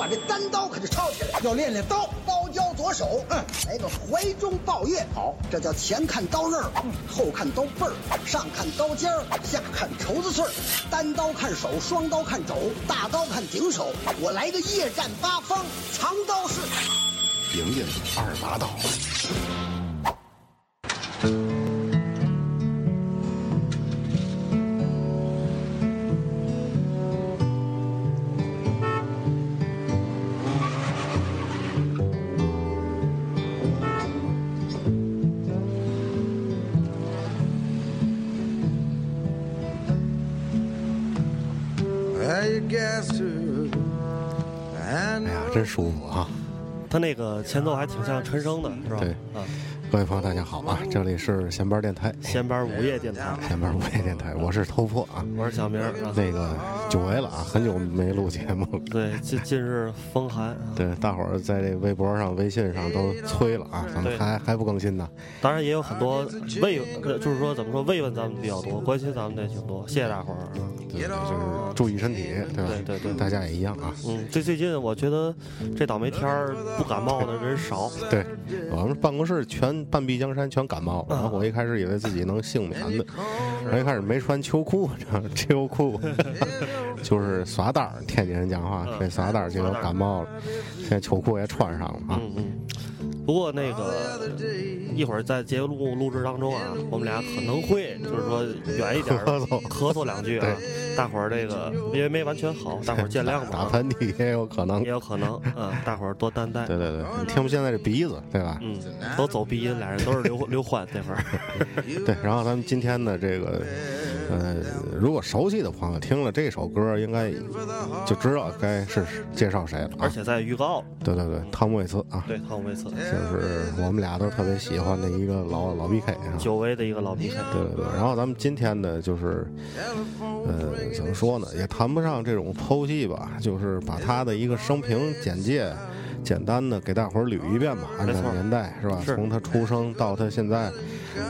把这单刀可就抄起来，要练练刀，包交左手，嗯，来个怀中抱月，好，这叫前看刀刃儿，后看刀背儿，上看刀尖儿，下看绸子穗儿，单刀看手，双刀看肘，大刀看顶手，我来个夜战八方，藏刀式。莹莹二把刀。真舒服啊！他那个前奏还挺像陈升的，是吧？对，啊，各位朋友，大家好啊！这里是闲班电台，闲班午夜电台，闲班午夜电台，我是头破啊。我是小明那个久违了啊，很久没录节目了。对，近近日风寒，啊对，大伙儿在这微博上、微信上都催了啊，咱们还还不更新呢。当然也有很多慰，呃就是说怎么说慰问咱们比较多，关心咱们的也挺多，谢谢大伙儿。啊对，就是注意身体，对吧？对对对大家也一样啊。嗯，最最近我觉得这倒霉天儿不感冒的人少，对，我们办公室全半壁江山全感冒了，然后我一开始以为自己能幸免的，然后一开始没穿秋裤，秋裤就是耍单儿，天津人讲话，这耍单儿就有感冒了，现在秋裤也穿上了啊。不过那个一会儿在节目录制当中啊，我们俩可能会就是说远一点咳嗽 咳嗽两句啊，大伙儿这个因为没完全好，大伙儿见谅吧打啊，喷 嚏也有可能也。有可能，嗯，大伙儿多担待。对对对，你听不现在这鼻子，对吧？嗯，都走鼻音，俩人都是刘刘欢那会儿。对，然后咱们今天的这个，呃，如果熟悉的朋友听了这首歌，应该就知道该是介绍谁了、啊。而且在预告，对对对，汤姆·韦茨啊，对汤姆维斯，就是我们俩都特别喜欢的一个老老 BK 啊。久违的一个老 BK。对对对，然后咱们今天呢，就是，呃，怎么说呢，也谈不上这种剖析吧，就是把他的一个生平简介，简单的给大伙儿捋一遍吧，按照年代是吧？是从他出生到他现在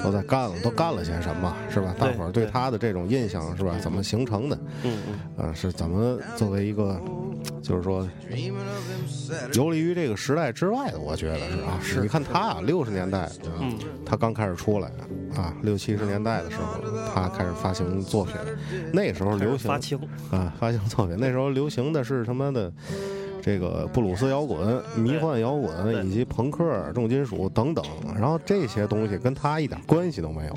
都在干了，都干了些什么，是吧？大伙儿对对他的这种印象是吧？怎么形成的？嗯嗯，呃，是怎么作为一个，就是说，游离于这个时代之外的，我觉得是啊。是你看他啊，六十年代，嗯，他刚开始出来啊，六七十年代的时候，他开始发行作品，那时候流行啊，发行作品，那时候流行的是他妈的？这个布鲁斯摇滚、迷幻摇滚以及朋克、重金属等等，然后这些东西跟他一点关系都没有，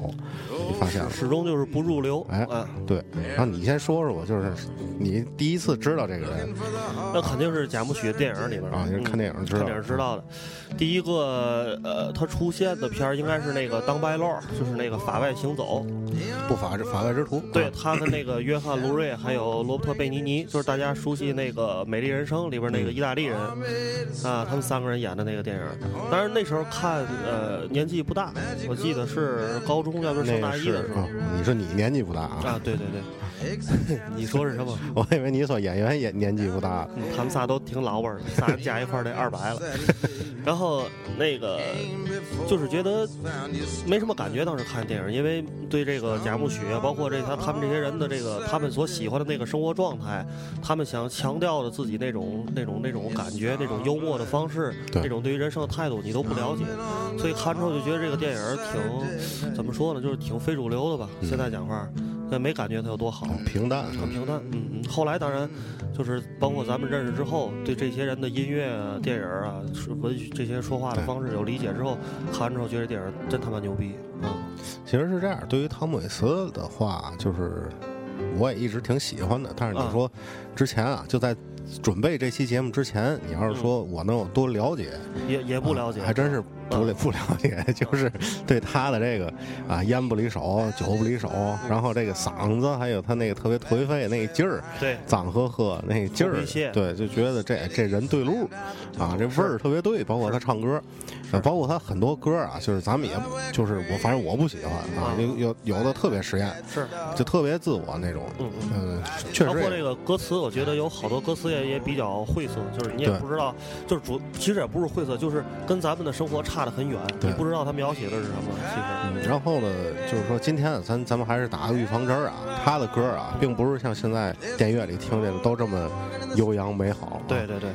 你发现了？始终就是不入流。哎嗯，对，然后你先说说吧，就是你第一次知道这个人那肯定是贾木许电影里边啊，你是看电影知道看电影知道的。第一个呃，他出现的片儿应该是那个《当白漏》，就是那个法外行走。不法之法外之徒，对啊他跟那个约翰·卢瑞还有罗伯特·贝尼尼，就是大家熟悉那个《美丽人生》里边那个意大利人啊，他们三个人演的那个电影。但是那时候看呃年纪不大，我记得是高中要不是上大一的时候啊，你说你年纪不大啊？啊，对对对，你说是什么？我以为你说演员也年纪不大，嗯他们仨都挺老味儿的，仨人加一块得二百了。然后那个就是觉得没什么感觉，当时看电影，因为对这个贾木许啊，包括这他他们这些人的这个他们所喜欢的那个生活状态，他们想强调的自己那种那种那种感觉，那种幽默的方式，对那种对于人生的态度，你都不了解，所以看之后就觉得这个电影挺怎么说呢，就是挺非主流的吧。现在讲话，但没感觉它有多好。平淡。很平淡，嗯嗯。后来当然就是包括咱们认识之后，对这些人的音乐啊、电影啊、是文学这些说话的方式有理解之后，看完之后觉得电影真他妈牛逼，嗯其实是这样，对于汤姆·韦斯的话，就是我也一直挺喜欢的。但是你啊说之前啊，就在准备这期节目之前，你要是说我能有多了解，也也不了解，啊还真是不了不了解，就是对他的这个啊烟不离手，酒不离手，然后这个嗓子，还有他那个特别颓废那个劲儿，对脏呵呵那个劲儿，对，就觉得这这人对路啊，这味儿特别对，包括他唱歌，呃包括他很多歌啊，就是咱们也就是我反正我不喜欢啊，有有有的特别实验，是，就特别自我那种，嗯嗯。嗯，确实包括这个歌词，我觉得有好多歌词也也比较晦涩，就是你也不知道，就是主其实也不是晦涩，就是跟咱们的生活差差得很远，你不知道他描写的是什么。其实，嗯，然后呢，就是说今天咱咱们还是打个预防针儿啊，他的歌啊，并不是像现在电乐里听见的都这么悠扬美好、啊。对对对，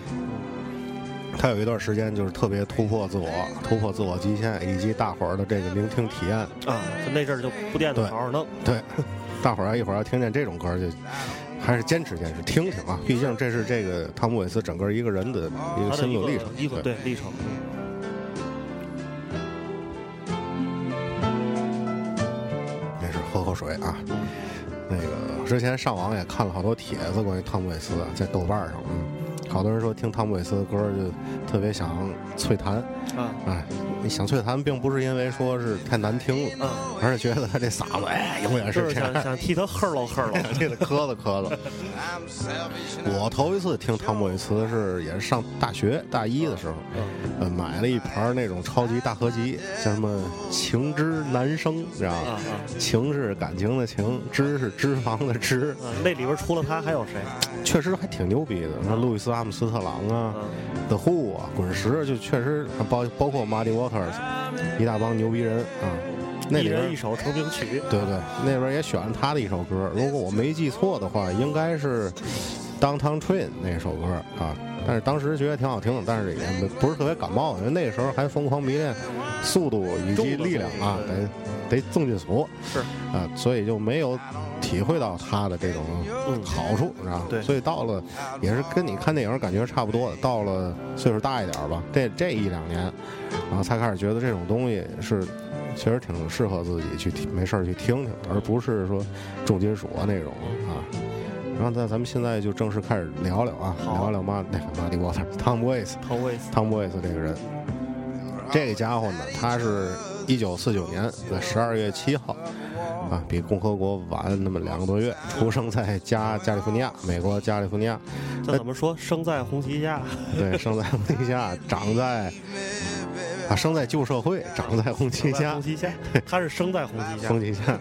他有一段时间就是特别突破自我，突破自我极限，以及大伙儿的这个聆听体验。啊，就那阵儿就不惦记对好好弄。对，大伙儿要一会儿要听见这种歌就。还是坚持坚持，听听啊！毕竟这是这个汤姆·韦斯整个一个人的一个心路历程。一个对历程。没事，喝口水啊。那个之前上网也看了好多帖子关于汤姆·韦斯，在豆瓣上，嗯，好多人说听汤姆·韦斯的歌就特别想脆弹，啊哎，你想脆弹，并不是因为说是太难听了，啊，而是觉得他这嗓子哎，永远是是这样想，想替他呵喽呵喽。替他磕了磕了。我头一次听汤姆·韦茨是也是上大学大一的时候，呃，买了一盘那种超级大合集，叫什么《情之男生》，知道吗？情是感情的情，脂是脂肪的脂，啊！那里边除了他还有谁？确实还挺牛逼的。那路易斯·阿姆斯特朗啊嗯，The Who 啊，滚石就确实包包括 Muddy Waters，一大帮牛逼人啊。那里边一首成名曲。对对，那边也选了他的一首歌，如果我没记错的话，应该是《Downtown Train》那首歌啊。但是当时觉得挺好听的，但是也不是特别感冒，因为那个时候还疯狂迷恋速度以及力量啊，得得重金属是啊，所以就没有体会到他的这种嗯好处，知道吧？对所以到了也是跟你看电影感觉差不多的，到了岁数大一点吧，这这一两年，然后才开始觉得这种东西是确实挺适合自己去听，没事儿去听听，而不是说重金属啊那种啊。然后那咱们现在就正式开始聊聊啊，好聊聊马那个马蒂沃特汤姆·韦斯，汤威斯汤姆·韦斯这个人，这个家伙呢，他是一九四九年的十二月七号。啊，比共和国晚那么两个多月，出生在加加利福尼亚，美国加利福尼亚。这怎么说？生在红旗下。对，生在红旗下，长在啊，生在旧社会，长在红旗下红，旗下，他是生在红旗下红。旗下。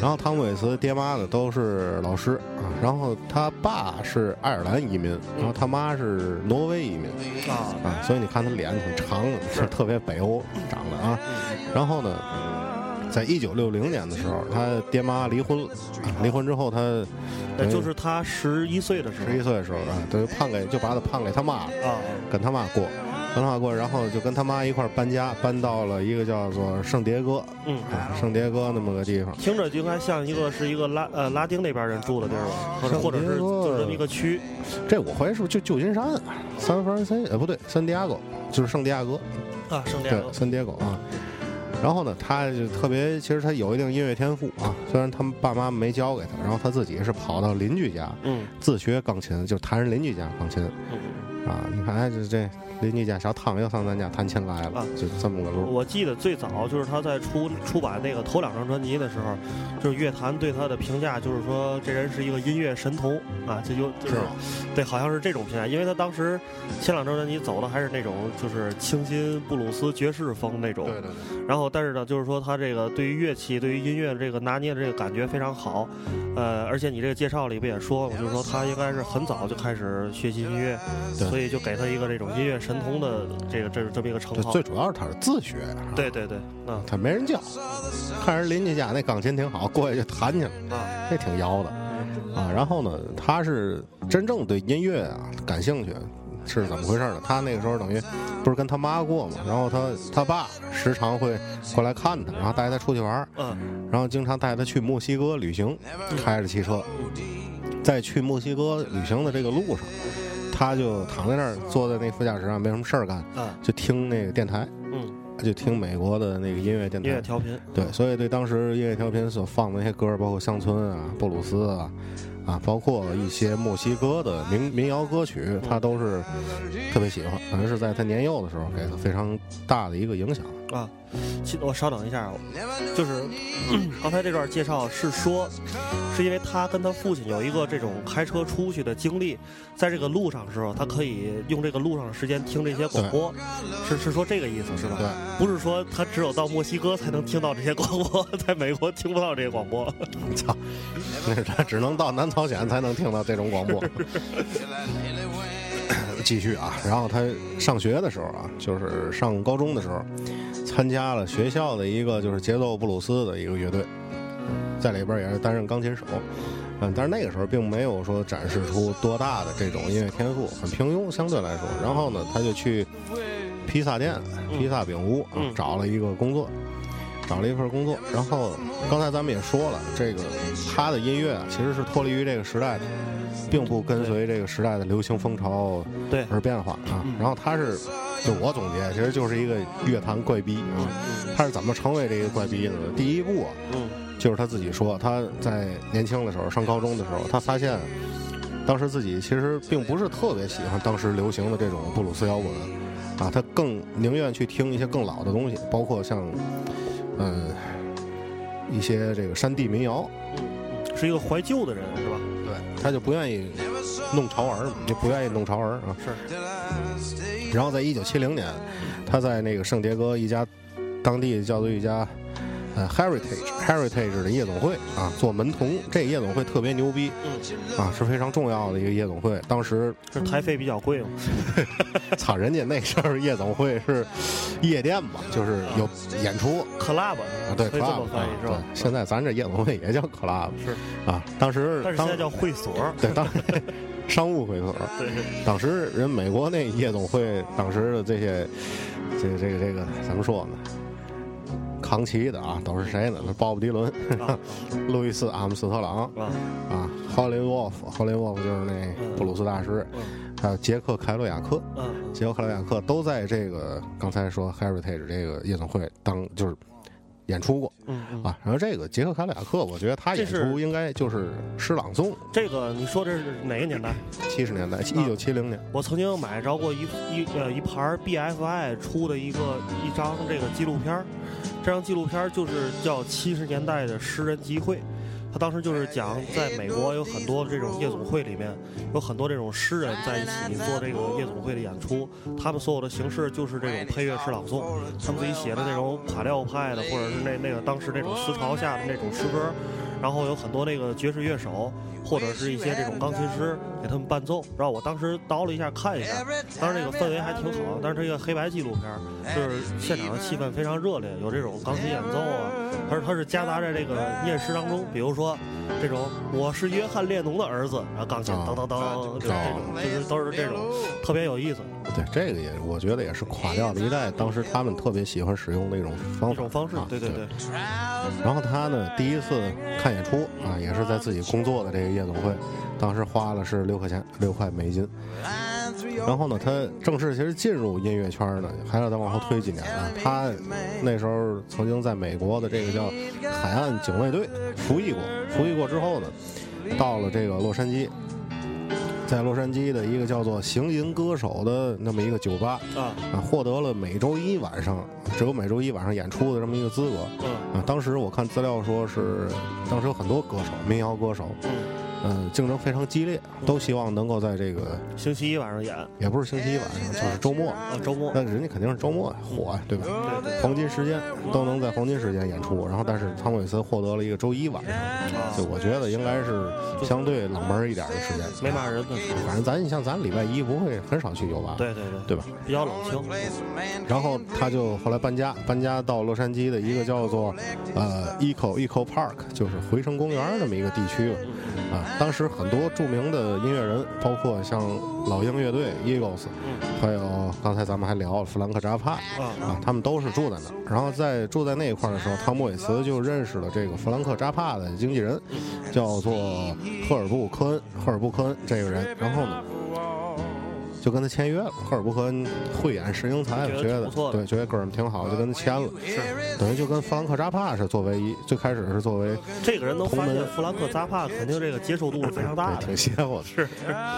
然后汤姆·韦斯爹妈呢都是老师啊，然后他爸是爱尔兰移民，然后他妈是挪威移民啊，啊，所以你看他脸挺长的，是特别北欧长的啊。然后呢，在一九六零年的时候，他爹妈离婚了，啊离婚之后他那就是他十一岁的时候。十一岁的时候啊，等于判给就把他判给他妈了。啊，跟他妈过，跟他妈过，然后就跟他妈一块儿搬家，搬到了一个叫做圣迭戈嗯，啊，圣迭戈那么个地方。听着就应该像一个是一个拉呃拉丁那边人住的地儿吧，或者或者是就这么一个区。这我怀疑是不是就旧金山啊，三藩市呃不对，圣地亚哥就是圣地亚哥，啊，圣地亚哥，对圣迭戈啊。然后呢，他就特别，其实他有一定音乐天赋啊，虽然他们爸妈没教给他，然后他自己是跑到邻居家嗯自学钢琴，就弹人邻居家钢琴嗯，啊。你看，哎，这这邻居家小汤又上咱家弹琴来了，啊就这么个路。我记得最早就是他在出出版那个头两张专辑的时候，就是乐坛对他的评价就是说这人是一个音乐神童啊，这就就是是。对，好像是这种评价，因为他当时前两张专辑走的还是那种就是清新布鲁斯爵士风那种，对对对，然后，但是呢，就是说他这个对于乐器、对于音乐这个拿捏的这个感觉非常好，呃，而且你这个介绍里不也说了，就是说他应该是很早就开始学习音乐，对。所以就给他一个这种音乐神童的这个这这么一个称对，号最。主要是他是自学，啊。对对对，啊他没人教，看人邻居家那钢琴挺好，过去就弹去了，啊，这挺摇的。啊。然后呢，他是真正对音乐啊感兴趣，是怎么回事呢？他那个时候等于不是跟他妈过嘛，然后他他爸时常会过来看他，然后带他出去玩儿，嗯然后经常带他去墨西哥旅行，开着汽车，在去墨西哥旅行的这个路上，他就躺在那儿坐在那副驾驶上，没什么事儿干，啊就听那个电台。嗯，就听美国的那个音乐电台，音乐调频，对，所以对当时音乐调频所放的那些歌，包括乡村啊、布鲁斯啊，啊，包括一些墨西哥的民民谣歌曲，他都是特别喜欢，可能是在他年幼的时候给他非常大的一个影响。啊，其我稍等一下，就是 刚才这段介绍是说，是因为他跟他父亲有一个这种开车出去的经历，在这个路上的时候，他可以用这个路上的时间听这些广播，是是说这个意思是吧？对，不是说他只有到墨西哥才能听到这些广播，在美国听不到这些广播。操，那是他只能到南朝鲜才能听到这种广播。继续啊，然后他上学的时候啊，就是上高中的时候，参加了学校的一个就是节奏布鲁斯的一个乐队，在里边也是担任钢琴手。嗯，但是那个时候并没有说展示出多大的这种音乐天赋，很平庸相对来说。然后呢，他就去披萨店、披萨饼屋啊找了一个工作，找了一份工作。然后刚才咱们也说了，这个他的音乐啊其实是脱离于这个时代的，并不跟随这个时代的流行风潮对而变化啊。然后他是，就我总结，其实就是一个乐坛怪逼啊。他是怎么成为这个怪逼的呢？第一步啊，嗯就是他自己说，他在年轻的时候，上高中的时候，他发现，当时自己其实并不是特别喜欢当时流行的这种布鲁斯摇滚，啊，他更宁愿去听一些更老的东西，包括像，嗯、一些这个山地民谣，嗯，是一个怀旧的人是吧？对，他就不愿意弄潮儿嘛，就不愿意弄潮儿啊。是，然后在一九七零年，他在那个圣迭戈一家当地叫做一家呃 Heritage Heritage 的夜总会啊做门童，这夜总会特别牛逼嗯，啊，是非常重要的一个夜总会。当时是台费比较贵嘛？操，人家那时候夜总会是夜店嘛，就是有演出 club 啊，对可以这么 club 翻译是吧？现在咱这夜总会也叫 club 是，啊，当时当但是现在叫会所。对当时商务会所。对，当时人美国那夜总会，当时的这些，这个这个这个怎么说呢？扛旗的啊，都是谁呢？是鲍勃迪伦、啊。路易斯·阿姆斯特朗啊。啊，霍林沃夫，霍林沃夫就是那布鲁斯大师，嗯。还有杰克·凯洛亚克，嗯。杰克·凯洛亚克都在这个刚才说 Heritage 这个夜总会当就是演出过嗯嗯。啊。然后这个杰克·卡里亚克，我觉得他演出应该就是诗朗诵，这个你说这是哪个年代？七十年代，一九七零年。我曾经买着过一一呃一盘 BFI 出的一个一张这个纪录片儿，这张纪录片儿就是叫《七十年代的诗人集会》。他当时就是讲，在美国有很多这种夜总会里面，有很多这种诗人在一起做这个夜总会的演出。他们所有的形式就是这种配乐式朗诵，他们自己写的那种垮调派的，或者是那那个当时那种思潮下的那种诗歌。然后有很多那个爵士乐手，或者是一些这种钢琴师给他们伴奏。然后我当时倒了一下看一下，当时那个氛围还挺好。但是这个黑白纪录片，就是现场的气氛非常热烈，有这种钢琴演奏啊，它是它是夹杂在这个念诗当中，比如说这种我是约翰列侬的儿子，然后钢琴啊当当当，就是这种，就是都是这种特别有意思对，这个也我觉得也是垮掉的一代，当时他们特别喜欢使用的一种方法。一种方式啊。对对对，然后他呢，第一次看演出啊，也是在自己工作的这个夜总会，当时花了是六块钱，六块美金。然后呢，他正式其实进入音乐圈呢，还要再往后推几年啊。他那时候曾经在美国的这个叫海岸警卫队服役过，服役过之后呢，到了这个洛杉矶，在洛杉矶的一个叫做“行吟歌手”的那么一个酒吧啊，啊，获得了每周一晚上只有每周一晚上演出的这么一个资格。嗯啊，当时我看资料说是，当时有很多歌手，民谣歌手，嗯，嗯、竞争非常激烈，都希望能够在这个星期一晚上演，也不是星期一晚上，就是周末，啊周末，那人家肯定是周末火呀，对吧？对对黄金时间都能在黄金时间演出，然后但是汤姆·韦森获得了一个周一晚上，啊就我觉得应该是相对冷门一点的时间，没骂人的，反正咱你像咱礼拜一不会很少去酒吧，对对对，对吧？比较冷清，然后他就后来搬家，搬家到洛杉矶的一个叫做呃 Eco Eco Park，就是回声公园这么一个地区了啊。当时很多著名的音乐人，包括像老鹰乐队 Eagles，还有刚才咱们还聊了弗兰克扎帕啊啊，他们都是住在那儿。然后在住在那一块儿的时候，汤姆韦茨就认识了这个弗兰克扎帕的经纪人，叫做赫尔布科恩，赫尔布科恩这个人。然后呢？就跟他签约了，赫尔布科恩慧眼识英才，我觉得对，觉得哥们儿挺好，就跟他签了，是。等于就跟弗兰克扎帕是作为一最开始是作为这个人能发同门现弗兰克扎帕肯定这个接受度是非常大的。对挺，邪乎的，是。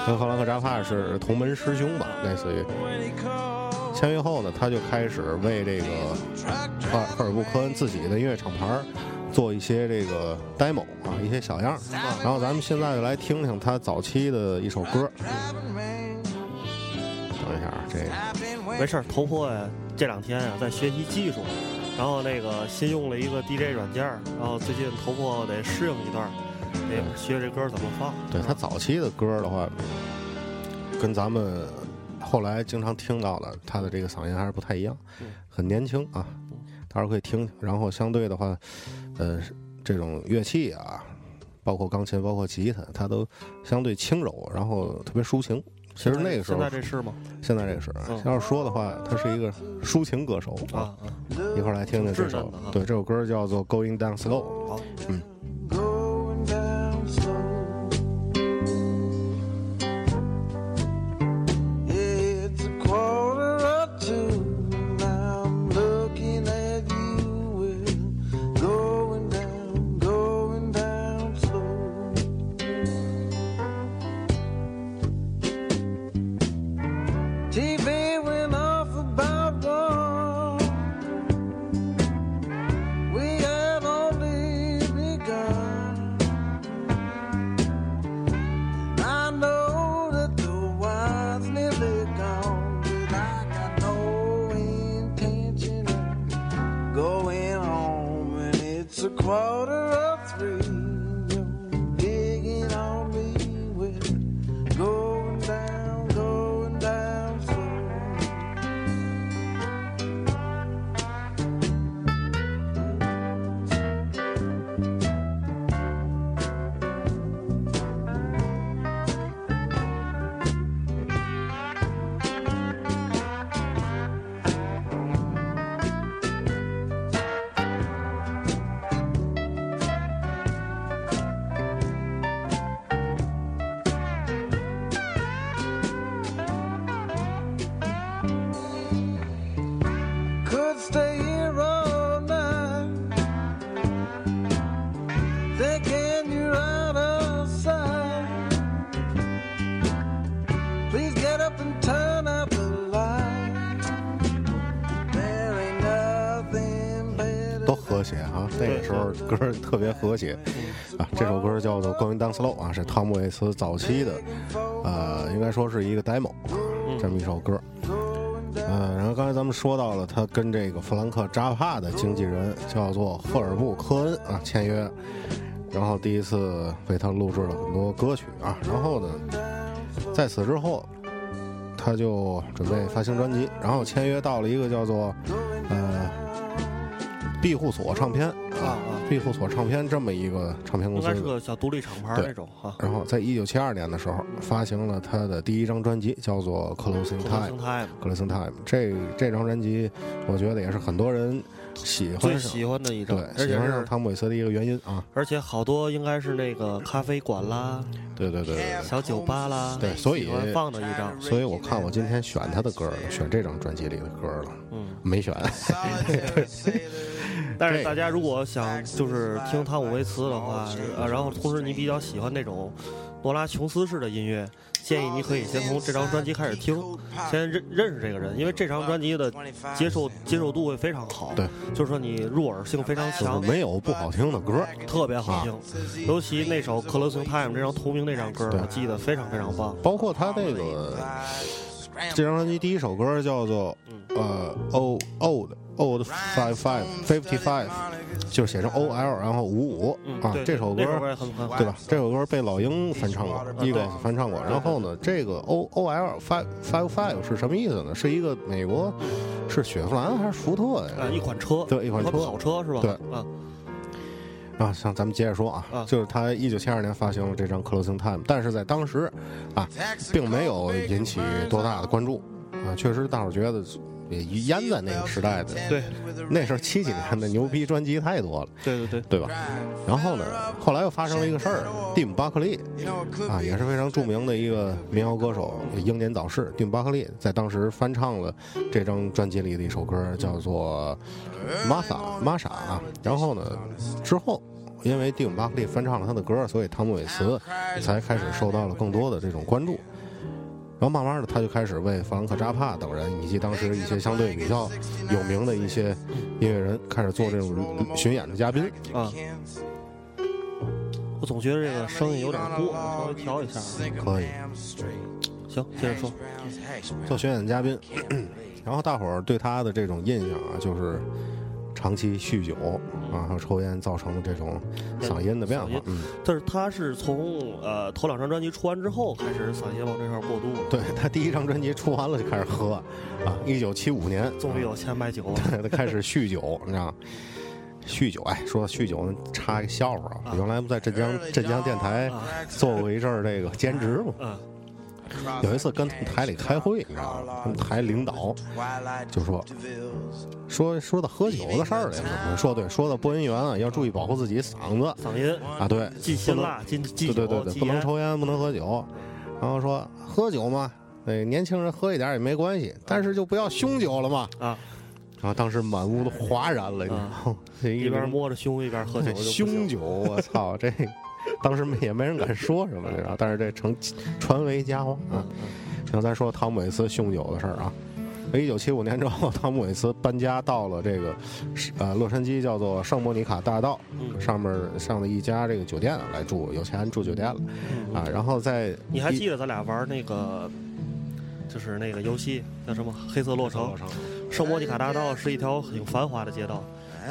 跟弗兰克扎帕是同门师兄吧，类似于。签约后呢，他就开始为这个赫赫尔布科恩自己的音乐厂牌做一些这个 demo 啊，一些小样。然后咱们现在就来听听他早期的一首歌。这没事儿。头破呀，这两天啊在学习技术，然后那个新用了一个 DJ 软件儿，然后最近头破得适应一段儿，得学这歌怎么放。对他早期的歌的话，跟咱们后来经常听到的，他的这个嗓音还是不太一样，嗯很年轻啊，到时候可以听听。然后相对的话，呃，这种乐器啊，包括钢琴，包括吉他，它都相对轻柔，然后特别抒情。其实那个时候现在这是吗？现在这个是，嗯要是说的话，他是一个抒情歌手啊啊，一会儿来听听这首对，这首歌叫做《Going Down Slow》。好，going water. 那个时候歌特别和谐啊。这首歌叫做《Going Down Slow》啊，是汤姆·韦斯早期的，呃，应该说是一个 demo 啊，这么一首歌。呃，然后刚才咱们说到了，他跟这个弗兰克·扎帕的经纪人叫做赫尔布·科恩啊签约，然后第一次为他录制了很多歌曲啊。然后呢，在此之后，他就准备发行专辑，然后签约到了一个叫做呃庇护所唱片庇护所唱片这么一个唱片公司应该是个小独立厂牌对那种哈。然后在一九七二年的时候发行了他的第一张专辑，叫做《Closing 可 Time》。能生态 Closing Time 这这张专辑，我觉得也是很多人喜欢上最喜欢的一张，对而且喜欢上是汤姆·韦斯的一个原因啊。而且好多应该是那个咖啡馆啦、对对对对对。小酒吧啦，对所以放的一张。所以我看我今天选他的歌了，选这张专辑里的歌了，嗯，没选。这但是大家如果想就是听汤姆·维茨的话，呃，然后同时你比较喜欢那种罗拉·琼斯式的音乐，建议你可以先从这张专辑开始听，先认认识这个人，因为这张专辑的接受接受度会非常好。对，就是说你入耳性非常强，没有不好听的歌，特别好听。尤其那首《Closing Time》这张同名那张歌，我记得非常非常棒。包括他那个这张专辑第一首歌叫做呃 old old old five five fifty five，就是写成 O L 然后五五嗯，啊，，这首歌。对吧？这首歌被老鹰翻唱过，Eagles 翻唱过。然后呢，这个 O O L five five five 是什么意思呢？是一个美国是雪佛兰还是福特啊，呀？一款车，对一款车跑车是吧？对啊，啊，像咱们接着说啊啊，就是他一九七二年发行了这张 Closing Time，但是在当时啊，并没有引起多大的关注啊。确实，大伙儿觉得也淹在那个时代的，对那时候七几年的牛逼专辑太多了，对对对，对吧？然后呢，后来又发生了一个事儿，蒂姆·巴克利啊，也是非常著名的一个民谣歌手，英年早逝。蒂姆·巴克利在当时翻唱了这张专辑里的一首歌，叫做《Martha》玛莎啊。然后呢，之后因为蒂姆·巴克利翻唱了他的歌，所以汤姆·韦茨才开始受到了更多的这种关注。然后慢慢的，他就开始为弗兰克·扎帕等人，以及当时一些相对比较有名的一些音乐人，开始做这种巡演的嘉宾。啊。我总觉得这个声音有点过，稍微调一下。可以行，接着说。做巡演嘉宾，然后大伙儿对他的这种印象啊，就是唱长期酗酒啊和抽烟造成的这种嗓音的变化。嗯，但是他是从呃头两张专辑出完之后开始嗓音往这块儿过渡，对他第一张专辑出完了就开始喝啊，一九七五年终于有钱买酒了。他开始酗酒，你知道吗？酗酒，哎，说到酗酒，插一个笑话啊，原来不在镇江镇江电台做过一阵儿这个兼职吗？嗯，有一次跟他们台里开会，你知道吗？他们台领导就说说说到喝酒的事儿来了，说对，说到播音员啊，要注意保护自己嗓子。嗓音。啊，对，忌辛辣，忌忌酒，对对对对，忌不能抽烟，不能喝酒。然后说喝酒嘛，哎，年轻人喝一点也没关系，但是就不要凶酒了嘛。啊，然后当时满屋都哗然了，你知道吗？一边摸着胸一边喝酒 凶酒，我操，这当时也没人敢说什么，你知道，但是这成传为佳话嗯啊。然后咱说汤姆韦斯酗酒的事儿啊。一九七五年之后，汤姆韦斯搬家到了这个呃洛杉矶，叫做圣莫尼卡大道嗯上面上的一家这个酒店来住，有钱住酒店了啊。然后在嗯你还记得咱俩玩那个，就是那个游戏叫什么《黑色洛城》？圣莫尼卡大道是一条很繁华的街道，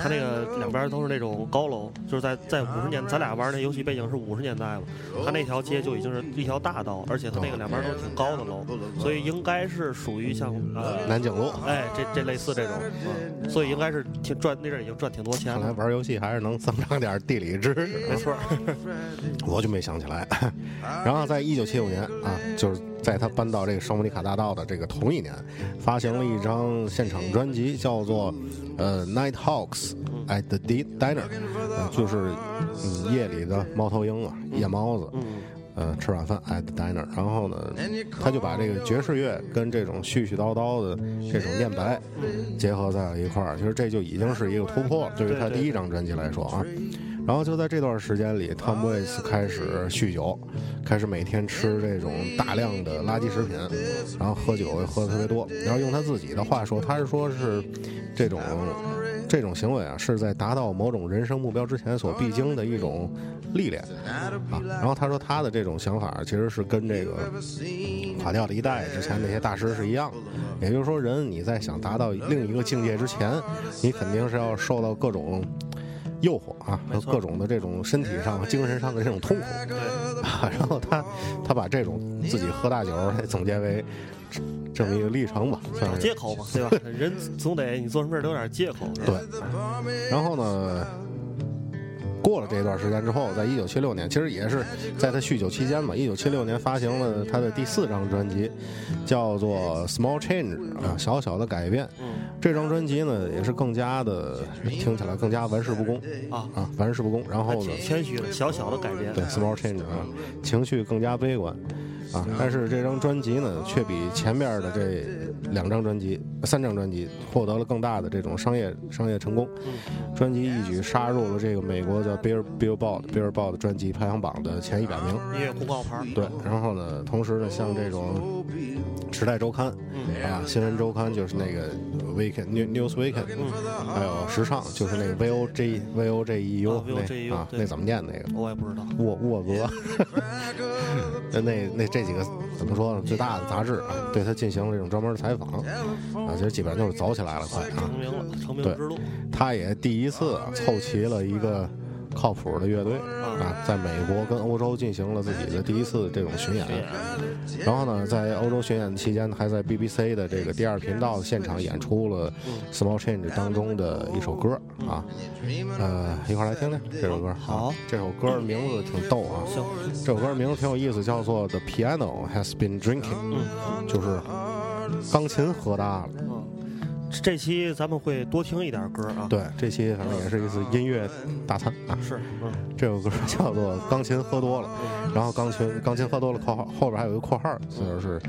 它那个两边都是那种高楼，就是在在五十年，咱俩玩那游戏背景是五十年代嘛，它那条街就已经是一条大道，而且它那个两边都是挺高的楼，所以应该是属于像呃，南京路。哎，这这类似这种，嗯，所以应该是挺赚那阵儿已经赚挺多钱看来，玩游戏还是能增长点地理知识。没错儿，我就没想起来。然后在一九七五年啊，就是在他搬到这个圣莫尼卡大道的这个同一年，发行了一张现场专辑，叫做呃《Night Hawks at the D- Diner》，呃，就是嗯夜里的猫头鹰啊，夜猫子。嗯，呃，吃晚饭 at the diner，然后呢，他就把这个爵士乐跟这种絮絮叨叨的这种念白结合在了一块儿，其实这就已经是一个突破了，对于他第一张专辑来说啊。然后就在这段时间里，汤姆·韦斯开始酗酒，开始每天吃这种大量的垃圾食品，然后喝酒也喝的特别多。然后用他自己的话说，他是说是这种这种行为啊，是在达到某种人生目标之前所必经的一种历练啊。然后他说他的这种想法其实是跟这个垮掉的一代之前那些大师是一样的，也就是说，人你在想达到另一个境界之前，你肯定是要受到各种。诱惑啊，和各种的这种身体上、和精神上的这种痛苦。啊，然后他他把这种自己喝大酒总结为这这么一个历程吧，算是。找借口嘛，对吧？人总得你做什么事儿都有点借口，对，然后呢，过了这段时间之后，在一九七六年，其实也是在他酗酒期间嘛，一九七六年发行了他的第四张专辑，叫做《Small Change》啊，小小的改变。嗯这张专辑呢，也是更加的听起来更加玩世不恭啊，啊，玩世不恭。然后呢谦虚了，小小的改变，对，small change 啊，情绪更加悲观啊。但是这张专辑呢，却比前面的这两张专辑、三张专辑获得了更大的这种商业商业成功。专辑一举杀入了这个美国叫 Bill Billboard Billboard 专辑排行榜的前一百名。音乐公告牌，对，然后呢，同时呢，像这种《时代周刊》啊，《新闻周刊》就是那个 Weekend New- News Weekend，还有《时尚》就是那个 V O J V O J E U 那啊，那怎么念那个？我也不知道，沃沃格，那那那这几个怎么说呢？最大的杂志啊，对他进行了这种专门的采访啊，其实基本上就是走起来了，快啊！成名了，成名对之路，他也第一次啊凑齐了一个靠谱的乐队啊，在美国跟欧洲进行了自己的第一次这种巡演。然后呢，在欧洲巡演期间，还在 BBC 的这个第二频道现场演出了《Small Change》当中的一首歌啊，呃，一块来听听这首歌。好，这首歌名字挺逗啊，这首歌名字挺有意思，叫做《The Piano Has Been Drinking》，就是钢琴喝大了。嗯，这期咱们会多听一点歌啊，，对，这期反正也是一次音乐大餐啊。是，嗯，这首歌叫做《钢琴喝多了》，然后钢琴钢琴喝多了括号后边还有一个括号，就是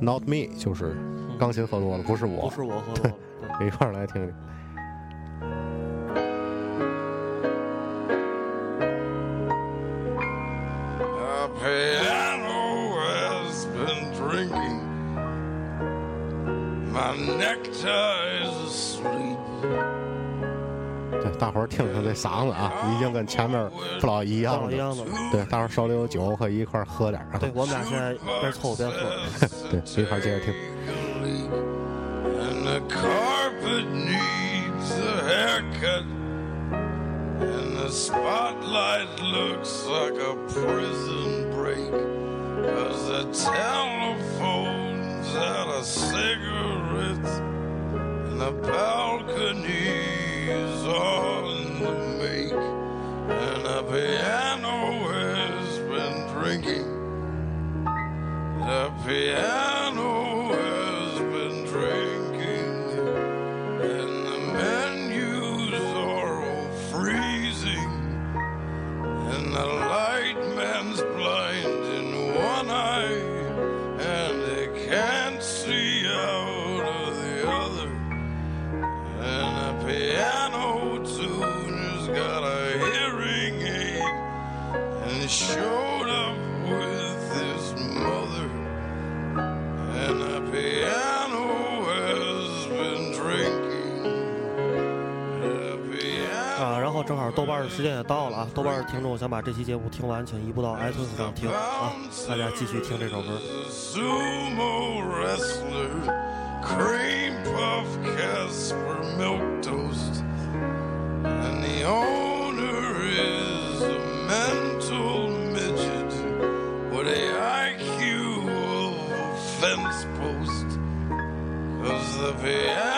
Not me，就是钢琴喝多了，不是我不。是我喝多了，对一块儿来听听。对大伙儿听听这嗓子啊已经跟前面不老一样了样的对大伙儿手里有酒可以一块儿喝点儿对我们俩现在边凑边喝对一块儿接着听 the carpetneeds a haircut, spotlight looks like a prison break the telephone's at the balcony's on the make, and a piano has been drinking. The piano. 时间也到了啊！豆瓣的听众想把这期节目听完，请移步到 iTunes 上听啊！大家继续听这首歌。the yeah.